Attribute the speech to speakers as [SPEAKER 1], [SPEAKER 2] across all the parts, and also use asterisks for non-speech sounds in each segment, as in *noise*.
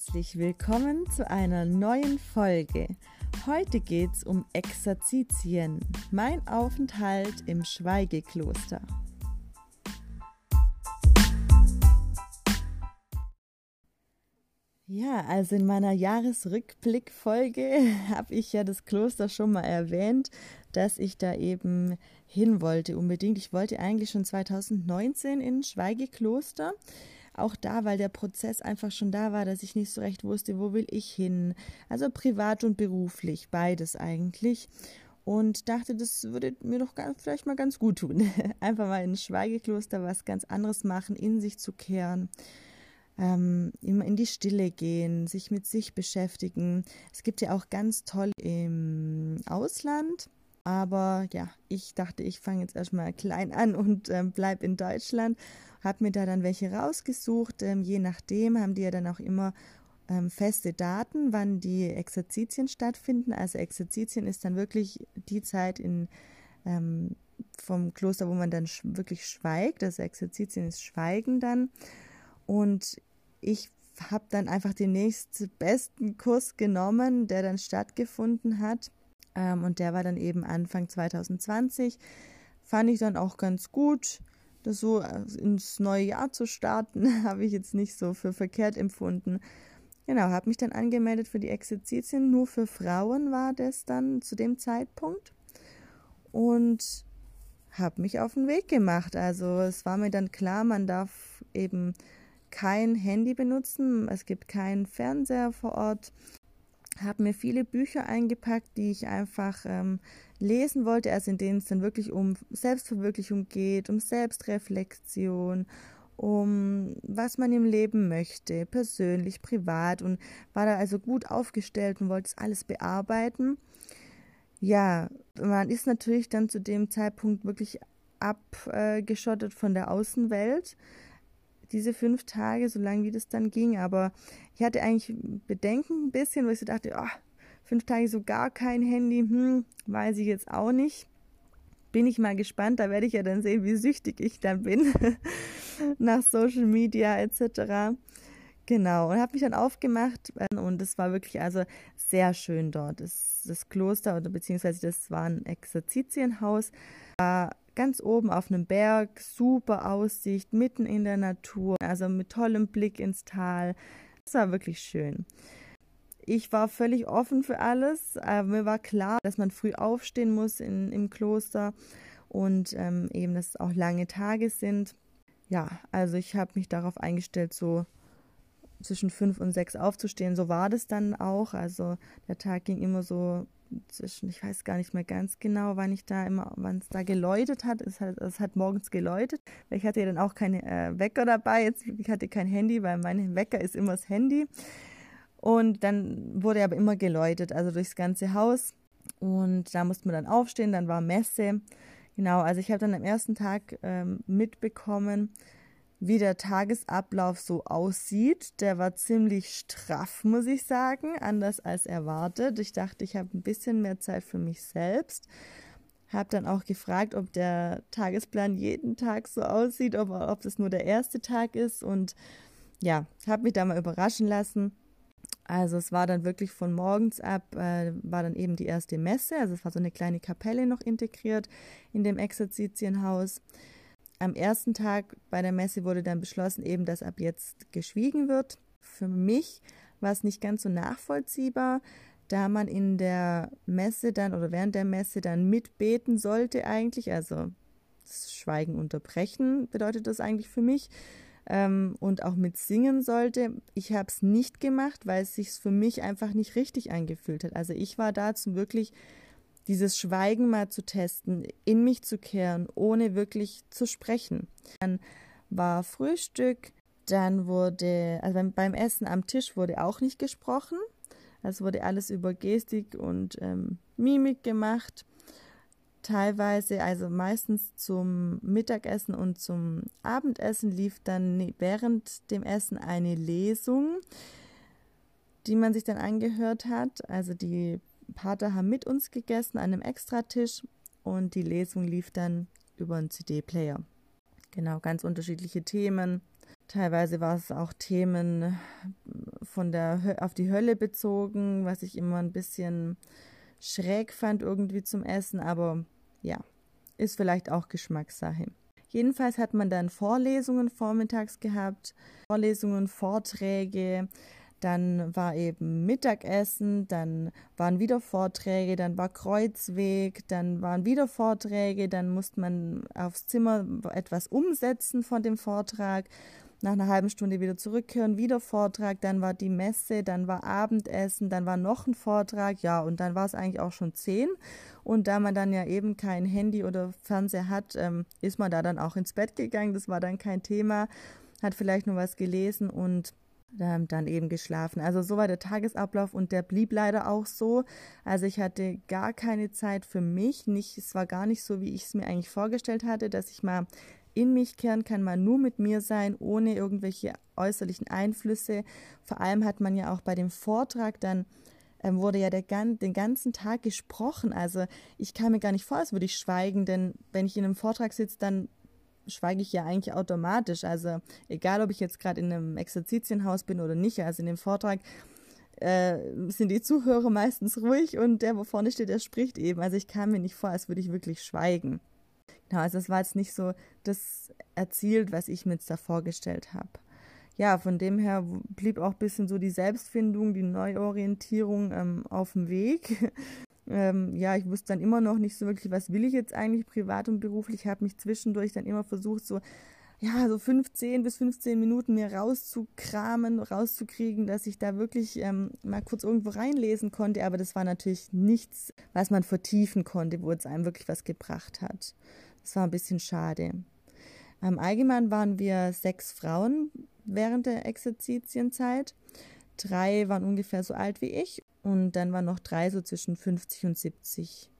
[SPEAKER 1] herzlich willkommen zu einer neuen Folge. Heute geht's um Exerzitien, mein Aufenthalt im Schweigekloster. Ja, also in meiner Jahresrückblickfolge *laughs* habe ich ja das Kloster schon mal erwähnt, dass ich da eben hin wollte unbedingt. Ich wollte eigentlich schon 2019 in Schweigekloster. Auch da, weil der Prozess einfach schon da war, dass ich nicht so recht wusste, wo will ich hin. Also privat und beruflich, beides eigentlich. Und dachte, das würde mir doch vielleicht mal ganz gut tun. *laughs* einfach mal in ein Schweigekloster was ganz anderes machen, in sich zu kehren ähm, immer in die Stille gehen, sich mit sich beschäftigen. Es gibt ja auch ganz toll im Ausland. Aber ja, ich dachte, ich fange jetzt erstmal klein an und ähm, bleib in Deutschland. Habe mir da dann welche rausgesucht. Ähm, je nachdem haben die ja dann auch immer ähm, feste Daten, wann die Exerzitien stattfinden. Also Exerzitien ist dann wirklich die Zeit in, ähm, vom Kloster, wo man dann sch wirklich schweigt. Also Exerzitien ist Schweigen dann. Und ich habe dann einfach den nächstbesten Kurs genommen, der dann stattgefunden hat. Ähm, und der war dann eben Anfang 2020. Fand ich dann auch ganz gut. Das so äh, ins neue Jahr zu starten, *laughs* habe ich jetzt nicht so für verkehrt empfunden. Genau, habe mich dann angemeldet für die Exerzitien. Nur für Frauen war das dann zu dem Zeitpunkt. Und habe mich auf den Weg gemacht. Also es war mir dann klar, man darf eben kein Handy benutzen, es gibt keinen Fernseher vor Ort. Habe mir viele Bücher eingepackt, die ich einfach ähm, lesen wollte, also in denen es dann wirklich um Selbstverwirklichung geht, um Selbstreflexion, um was man im Leben möchte, persönlich, privat und war da also gut aufgestellt und wollte es alles bearbeiten. Ja, man ist natürlich dann zu dem Zeitpunkt wirklich abgeschottet von der Außenwelt diese fünf Tage, so lange wie das dann ging. Aber ich hatte eigentlich Bedenken ein bisschen, weil ich so dachte, oh, fünf Tage so gar kein Handy, hm, weiß ich jetzt auch nicht. Bin ich mal gespannt, da werde ich ja dann sehen, wie süchtig ich dann bin *laughs* nach Social Media etc. Genau, und habe mich dann aufgemacht und es war wirklich also sehr schön dort. Das, das Kloster oder beziehungsweise das war ein Exerzitienhaus, war ganz oben auf einem Berg, super Aussicht, mitten in der Natur, also mit tollem Blick ins Tal. Es war wirklich schön. Ich war völlig offen für alles. Mir war klar, dass man früh aufstehen muss in, im Kloster und ähm, eben, dass es auch lange Tage sind. Ja, also ich habe mich darauf eingestellt, so zwischen fünf und sechs aufzustehen. So war das dann auch. Also der Tag ging immer so zwischen, ich weiß gar nicht mehr ganz genau, wann ich da immer, wann es da geläutet hat. Es hat, es hat morgens geläutet. Ich hatte ja dann auch keine äh, Wecker dabei. Jetzt, ich hatte kein Handy, weil mein Wecker ist immer das Handy. Und dann wurde aber immer geläutet, also durchs ganze Haus. Und da musste man dann aufstehen, dann war Messe. Genau, also ich habe dann am ersten Tag ähm, mitbekommen, wie der Tagesablauf so aussieht. Der war ziemlich straff, muss ich sagen, anders als erwartet. Ich dachte, ich habe ein bisschen mehr Zeit für mich selbst. Habe dann auch gefragt, ob der Tagesplan jeden Tag so aussieht, ob, ob das nur der erste Tag ist. Und ja, habe mich da mal überraschen lassen. Also es war dann wirklich von morgens ab, äh, war dann eben die erste Messe. Also es war so eine kleine Kapelle noch integriert in dem Exerzitienhaus am ersten Tag bei der Messe wurde dann beschlossen, eben, dass ab jetzt geschwiegen wird. Für mich war es nicht ganz so nachvollziehbar, da man in der Messe dann oder während der Messe dann mitbeten sollte eigentlich, also das Schweigen unterbrechen bedeutet das eigentlich für mich ähm, und auch mit singen sollte. Ich habe es nicht gemacht, weil es sich für mich einfach nicht richtig angefühlt hat. Also ich war da zum wirklich dieses Schweigen mal zu testen, in mich zu kehren, ohne wirklich zu sprechen. Dann war Frühstück, dann wurde, also beim, Essen am Tisch wurde auch nicht gesprochen. Es wurde alles über Gestik und ähm, Mimik gemacht. Teilweise, also meistens zum Mittagessen und zum Abendessen lief dann ne, während dem Essen eine Lesung, die man sich dann angehört hat. Also die Pater haben mit uns gegessen an einem Extratisch und die Lesung lief dann über einen CD-Player. Genau, ganz unterschiedliche Themen. Teilweise war es auch Themen von der auf die Hölle bezogen, was ich immer ein bisschen schräg fand irgendwie zum Essen, aber ja, ist vielleicht auch Geschmackssache. Jedenfalls hat man dann Vorlesungen vormittags gehabt, Vorlesungen, Vorträge, dann war eben Mittagessen, dann waren wieder Vorträge, dann war Kreuzweg, dann waren wieder Vorträge, dann musste man aufs Zimmer etwas umsetzen von dem Vortrag, nach einer halben Stunde wieder zurückkehren, wieder Vortrag, dann war die Messe, dann war Abendessen, dann war noch ein Vortrag, ja, und dann war es eigentlich auch schon zehn. Und da man dann ja eben kein Handy oder Fernseher hat, ähm, ist man da dann auch ins Bett gegangen, das war dann kein Thema, hat vielleicht nur was gelesen und ähm, dann eben geschlafen. Also so war der Tagesablauf und der blieb leider auch so. Also ich hatte gar keine Zeit für mich. Nicht, es war gar nicht so, wie ich es mir eigentlich vorgestellt hatte, dass ich mal in mich kehren kann, mal nur mit mir sein, ohne irgendwelche äußerlichen Einflüsse. Vor allem hat man ja auch bei dem Vortrag dann ähm, wurde ja der, den ganzen Tag gesprochen. Also ich kann mir gar nicht vor, als würde ich schweigen, denn wenn ich in einem Vortrag sitze, dann schweige ich ja eigentlich automatisch. Also egal, ob ich jetzt gerade in einem Exerzitienhaus bin oder nicht. Also in dem Vortrag äh, sind die Zuhörer meistens ruhig und der, wo vorne steht, der spricht eben. Also ich kam mir nicht vor, als würde ich wirklich schweigen. Genau, also es war jetzt nicht so das erzielt, was ich mir jetzt da vorgestellt habe. Ja, von dem her blieb auch ein bisschen so die Selbstfindung, die Neuorientierung ähm, auf dem Weg. Ähm, ja, ich wusste dann immer noch nicht so wirklich, was will ich jetzt eigentlich privat und beruflich. Ich habe mich zwischendurch dann immer versucht, so ja, so 15 bis 15 Minuten mir rauszukramen, rauszukriegen, dass ich da wirklich ähm, mal kurz irgendwo reinlesen konnte. Aber das war natürlich nichts, was man vertiefen konnte, wo es einem wirklich was gebracht hat. Das war ein bisschen schade. Am Allgemein waren wir sechs Frauen während der Exerzitienzeit. Drei waren ungefähr so alt wie ich und dann waren noch drei so zwischen 50 und 70.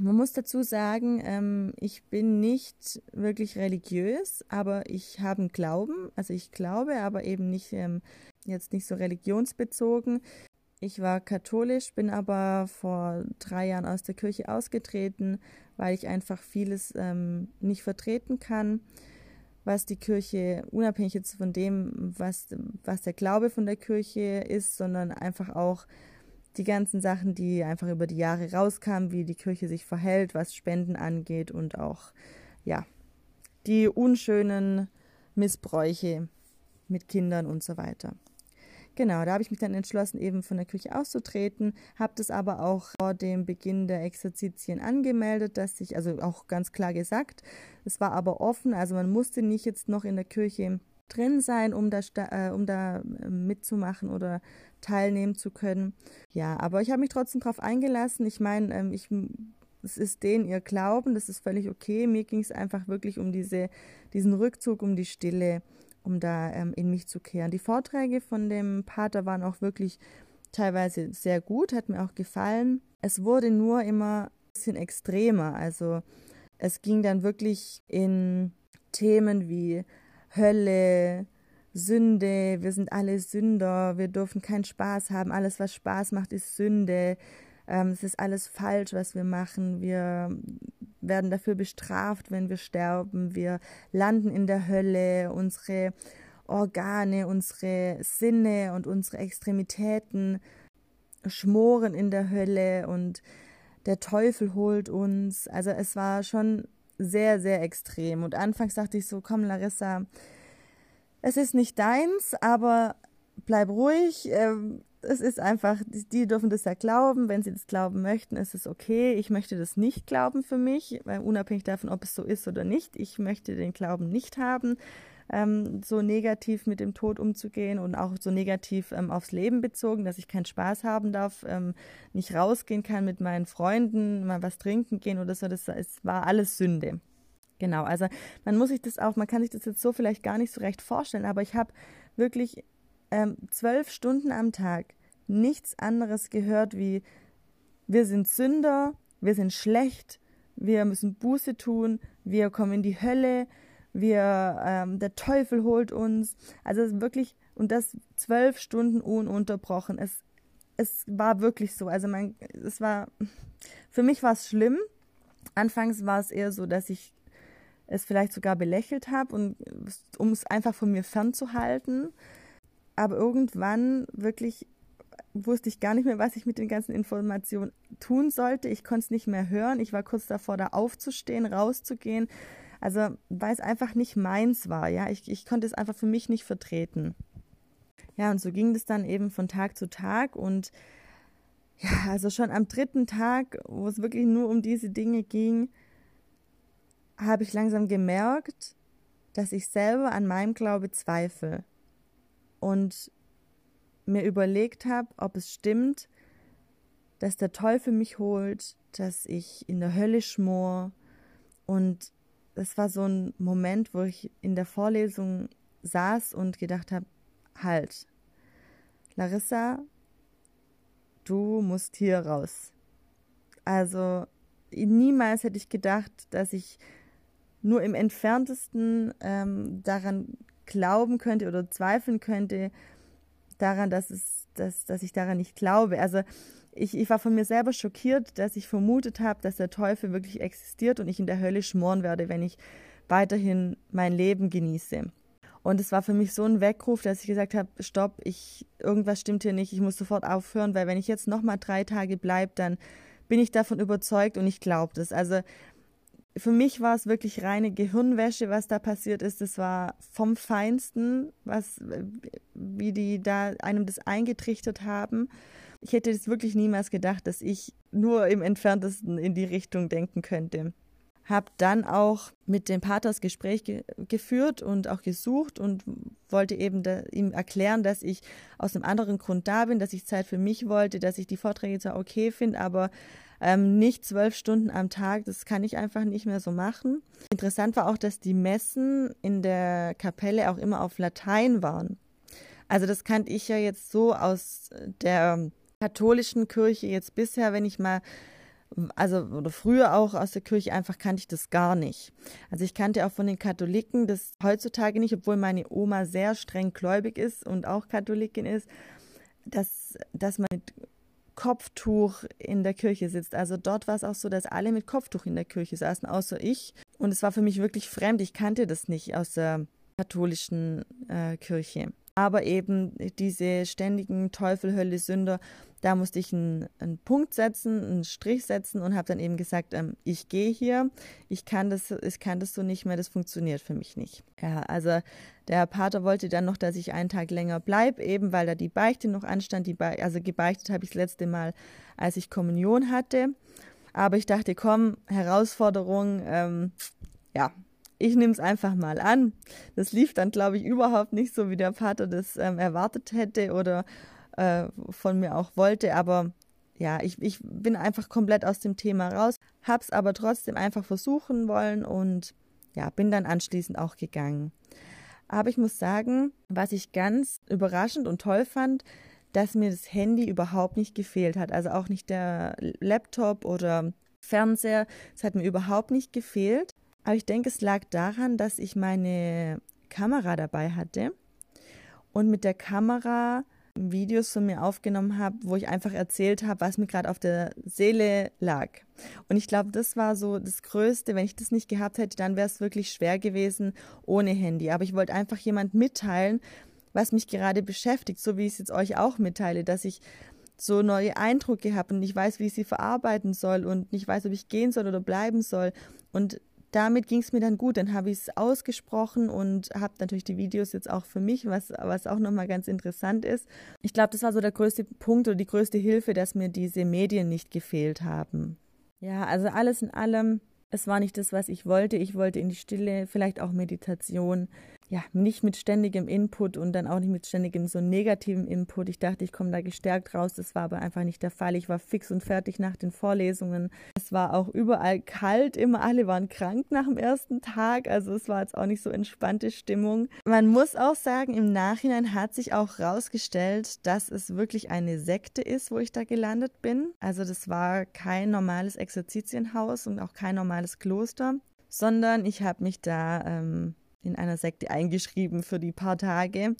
[SPEAKER 1] Man muss dazu sagen, ähm, ich bin nicht wirklich religiös, aber ich habe einen Glauben. Also ich glaube, aber eben nicht ähm, jetzt nicht so religionsbezogen. Ich war katholisch, bin aber vor drei Jahren aus der Kirche ausgetreten, weil ich einfach vieles ähm, nicht vertreten kann, was die Kirche, unabhängig jetzt von dem, was, was der Glaube von der Kirche ist, sondern einfach auch die ganzen Sachen, die einfach über die Jahre rauskamen, wie die Kirche sich verhält, was Spenden angeht und auch, ja, die unschönen Missbräuche mit Kindern und so weiter. Genau, da habe ich mich dann entschlossen, eben von der Kirche auszutreten, habe das aber auch vor dem Beginn der Exerzitien angemeldet, dass ich, also auch ganz klar gesagt, es war aber offen, also man musste nicht jetzt noch in der Kirche drin sein, um da, äh, um da äh, mitzumachen oder teilnehmen zu können. Ja, aber ich habe mich trotzdem darauf eingelassen. Ich meine, ähm, ich es ist denen ihr Glauben, das ist völlig okay. Mir ging es einfach wirklich um diese, diesen Rückzug, um die Stille um da ähm, in mich zu kehren. Die Vorträge von dem Pater waren auch wirklich teilweise sehr gut, hat mir auch gefallen. Es wurde nur immer ein bisschen extremer. Also es ging dann wirklich in Themen wie Hölle, Sünde, wir sind alle Sünder, wir dürfen keinen Spaß haben, alles, was Spaß macht, ist Sünde, ähm, es ist alles falsch, was wir machen, wir werden dafür bestraft, wenn wir sterben. Wir landen in der Hölle. Unsere Organe, unsere Sinne und unsere Extremitäten schmoren in der Hölle und der Teufel holt uns. Also es war schon sehr, sehr extrem. Und anfangs dachte ich so, komm Larissa, es ist nicht deins, aber bleib ruhig. Ähm, es ist einfach, die dürfen das ja glauben. Wenn sie das glauben möchten, ist es okay. Ich möchte das nicht glauben für mich, unabhängig davon, ob es so ist oder nicht. Ich möchte den Glauben nicht haben, ähm, so negativ mit dem Tod umzugehen und auch so negativ ähm, aufs Leben bezogen, dass ich keinen Spaß haben darf, ähm, nicht rausgehen kann mit meinen Freunden, mal was trinken gehen oder so. Das es war alles Sünde. Genau, also man muss sich das auch, man kann sich das jetzt so vielleicht gar nicht so recht vorstellen, aber ich habe wirklich ähm, zwölf Stunden am Tag nichts anderes gehört wie wir sind Sünder, wir sind schlecht, wir müssen Buße tun, wir kommen in die Hölle, wir ähm, der Teufel holt uns. Also wirklich und das zwölf Stunden ununterbrochen. Es es war wirklich so. Also mein, es war für mich war es schlimm. Anfangs war es eher so, dass ich es vielleicht sogar belächelt habe und um es einfach von mir fernzuhalten. Aber irgendwann wirklich wusste ich gar nicht mehr, was ich mit den ganzen Informationen tun sollte. Ich konnte es nicht mehr hören. Ich war kurz davor, da aufzustehen, rauszugehen. Also, weil es einfach nicht meins war, ja. Ich, ich konnte es einfach für mich nicht vertreten. Ja, und so ging das dann eben von Tag zu Tag und ja, also schon am dritten Tag, wo es wirklich nur um diese Dinge ging, habe ich langsam gemerkt, dass ich selber an meinem Glaube zweifle und mir überlegt habe, ob es stimmt, dass der Teufel mich holt, dass ich in der Hölle schmor. Und es war so ein Moment, wo ich in der Vorlesung saß und gedacht habe, halt, Larissa, du musst hier raus. Also niemals hätte ich gedacht, dass ich nur im entferntesten ähm, daran glauben könnte oder zweifeln könnte, daran, dass es, dass, dass ich daran nicht glaube. Also ich, ich war von mir selber schockiert, dass ich vermutet habe, dass der Teufel wirklich existiert und ich in der Hölle schmoren werde, wenn ich weiterhin mein Leben genieße. Und es war für mich so ein Weckruf, dass ich gesagt habe, stopp, ich, irgendwas stimmt hier nicht, ich muss sofort aufhören, weil wenn ich jetzt nochmal drei Tage bleibe, dann bin ich davon überzeugt und ich glaube das. Also für mich war es wirklich reine Gehirnwäsche, was da passiert ist. Das war vom Feinsten, was, wie die da einem das eingetrichtert haben. Ich hätte es wirklich niemals gedacht, dass ich nur im entferntesten in die Richtung denken könnte. Hab dann auch mit dem Pater das Gespräch ge geführt und auch gesucht und wollte eben da, ihm erklären, dass ich aus einem anderen Grund da bin, dass ich Zeit für mich wollte, dass ich die Vorträge zwar okay finde, aber ähm, nicht zwölf Stunden am Tag, das kann ich einfach nicht mehr so machen. Interessant war auch, dass die Messen in der Kapelle auch immer auf Latein waren. Also das kannte ich ja jetzt so aus der katholischen Kirche jetzt bisher, wenn ich mal also oder früher auch aus der Kirche einfach kannte ich das gar nicht. Also ich kannte auch von den Katholiken das heutzutage nicht, obwohl meine Oma sehr streng gläubig ist und auch Katholikin ist, dass, dass man mit Kopftuch in der Kirche sitzt. Also dort war es auch so, dass alle mit Kopftuch in der Kirche saßen, außer ich. Und es war für mich wirklich fremd. Ich kannte das nicht aus der katholischen äh, Kirche. Aber eben diese ständigen Teufel, Hölle, Sünder, da musste ich einen, einen Punkt setzen, einen Strich setzen und habe dann eben gesagt, ähm, ich gehe hier, ich kann das, ich kann das so nicht mehr, das funktioniert für mich nicht. Ja, also der Pater wollte dann noch, dass ich einen Tag länger bleibe, eben weil da die Beichte noch anstand. Die Be also gebeichtet habe ich das letzte Mal, als ich Kommunion hatte. Aber ich dachte, komm, Herausforderung, ähm, ja, ich nehme es einfach mal an. Das lief dann, glaube ich, überhaupt nicht so, wie der Vater das ähm, erwartet hätte oder äh, von mir auch wollte. Aber ja, ich, ich bin einfach komplett aus dem Thema raus, hab's aber trotzdem einfach versuchen wollen und ja, bin dann anschließend auch gegangen. Aber ich muss sagen, was ich ganz überraschend und toll fand, dass mir das Handy überhaupt nicht gefehlt hat. Also auch nicht der Laptop oder Fernseher. Es hat mir überhaupt nicht gefehlt. Aber ich denke, es lag daran, dass ich meine Kamera dabei hatte und mit der Kamera Videos von mir aufgenommen habe, wo ich einfach erzählt habe, was mir gerade auf der Seele lag. Und ich glaube, das war so das Größte. Wenn ich das nicht gehabt hätte, dann wäre es wirklich schwer gewesen ohne Handy. Aber ich wollte einfach jemand mitteilen, was mich gerade beschäftigt, so wie ich es jetzt euch auch mitteile, dass ich so neue Eindrücke habe und nicht weiß, wie ich sie verarbeiten soll und nicht weiß, ob ich gehen soll oder bleiben soll. Und damit ging es mir dann gut. Dann habe ich es ausgesprochen und habe natürlich die Videos jetzt auch für mich, was, was auch nochmal ganz interessant ist. Ich glaube, das war so der größte Punkt oder die größte Hilfe, dass mir diese Medien nicht gefehlt haben. Ja, also alles in allem, es war nicht das, was ich wollte. Ich wollte in die Stille, vielleicht auch Meditation ja, nicht mit ständigem Input und dann auch nicht mit ständigem so negativen Input. Ich dachte, ich komme da gestärkt raus. Das war aber einfach nicht der Fall. Ich war fix und fertig nach den Vorlesungen. Es war auch überall kalt, immer alle waren krank nach dem ersten Tag. Also es war jetzt auch nicht so entspannte Stimmung. Man muss auch sagen, im Nachhinein hat sich auch rausgestellt, dass es wirklich eine Sekte ist, wo ich da gelandet bin. Also das war kein normales Exerzitienhaus und auch kein normales Kloster, sondern ich habe mich da ähm, in einer Sekte eingeschrieben für die paar Tage.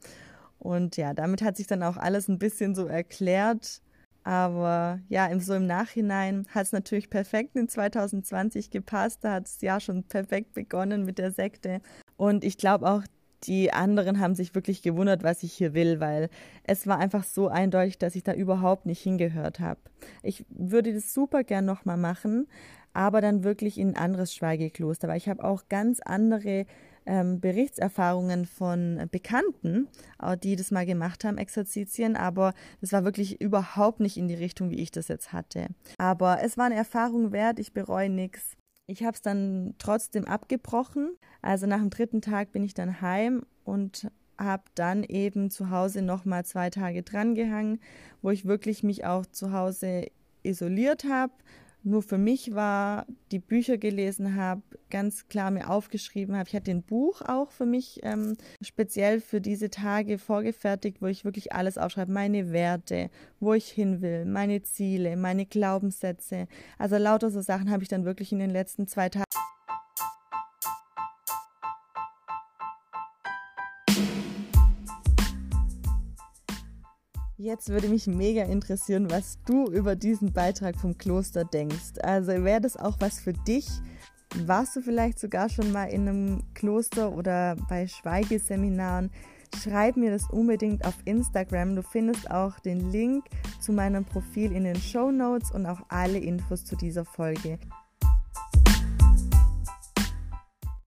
[SPEAKER 1] Und ja, damit hat sich dann auch alles ein bisschen so erklärt. Aber ja, so im Nachhinein hat es natürlich perfekt in 2020 gepasst. Da hat das Jahr schon perfekt begonnen mit der Sekte. Und ich glaube auch, die anderen haben sich wirklich gewundert, was ich hier will, weil es war einfach so eindeutig, dass ich da überhaupt nicht hingehört habe. Ich würde das super gern nochmal machen, aber dann wirklich in ein anderes Schweigekloster, weil ich habe auch ganz andere ähm, Berichtserfahrungen von Bekannten, äh, die das mal gemacht haben, Exerzitien, aber das war wirklich überhaupt nicht in die Richtung, wie ich das jetzt hatte. Aber es war eine Erfahrung wert, ich bereue nichts. Ich habe es dann trotzdem abgebrochen. Also nach dem dritten Tag bin ich dann heim und habe dann eben zu Hause nochmal zwei Tage drangehangen, wo ich wirklich mich auch zu Hause isoliert habe, nur für mich war, die Bücher gelesen habe, ganz klar mir aufgeschrieben habe. Ich hatte ein Buch auch für mich ähm, speziell für diese Tage vorgefertigt, wo ich wirklich alles aufschreibe, meine Werte, wo ich hin will, meine Ziele, meine Glaubenssätze. Also lauter so Sachen habe ich dann wirklich in den letzten zwei Tagen. Jetzt würde mich mega interessieren, was du über diesen Beitrag vom Kloster denkst. Also wäre das auch was für dich? Warst du vielleicht sogar schon mal in einem Kloster oder bei Schweigeseminaren? Schreib mir das unbedingt auf Instagram. Du findest auch den Link zu meinem Profil in den Show Notes und auch alle Infos zu dieser Folge.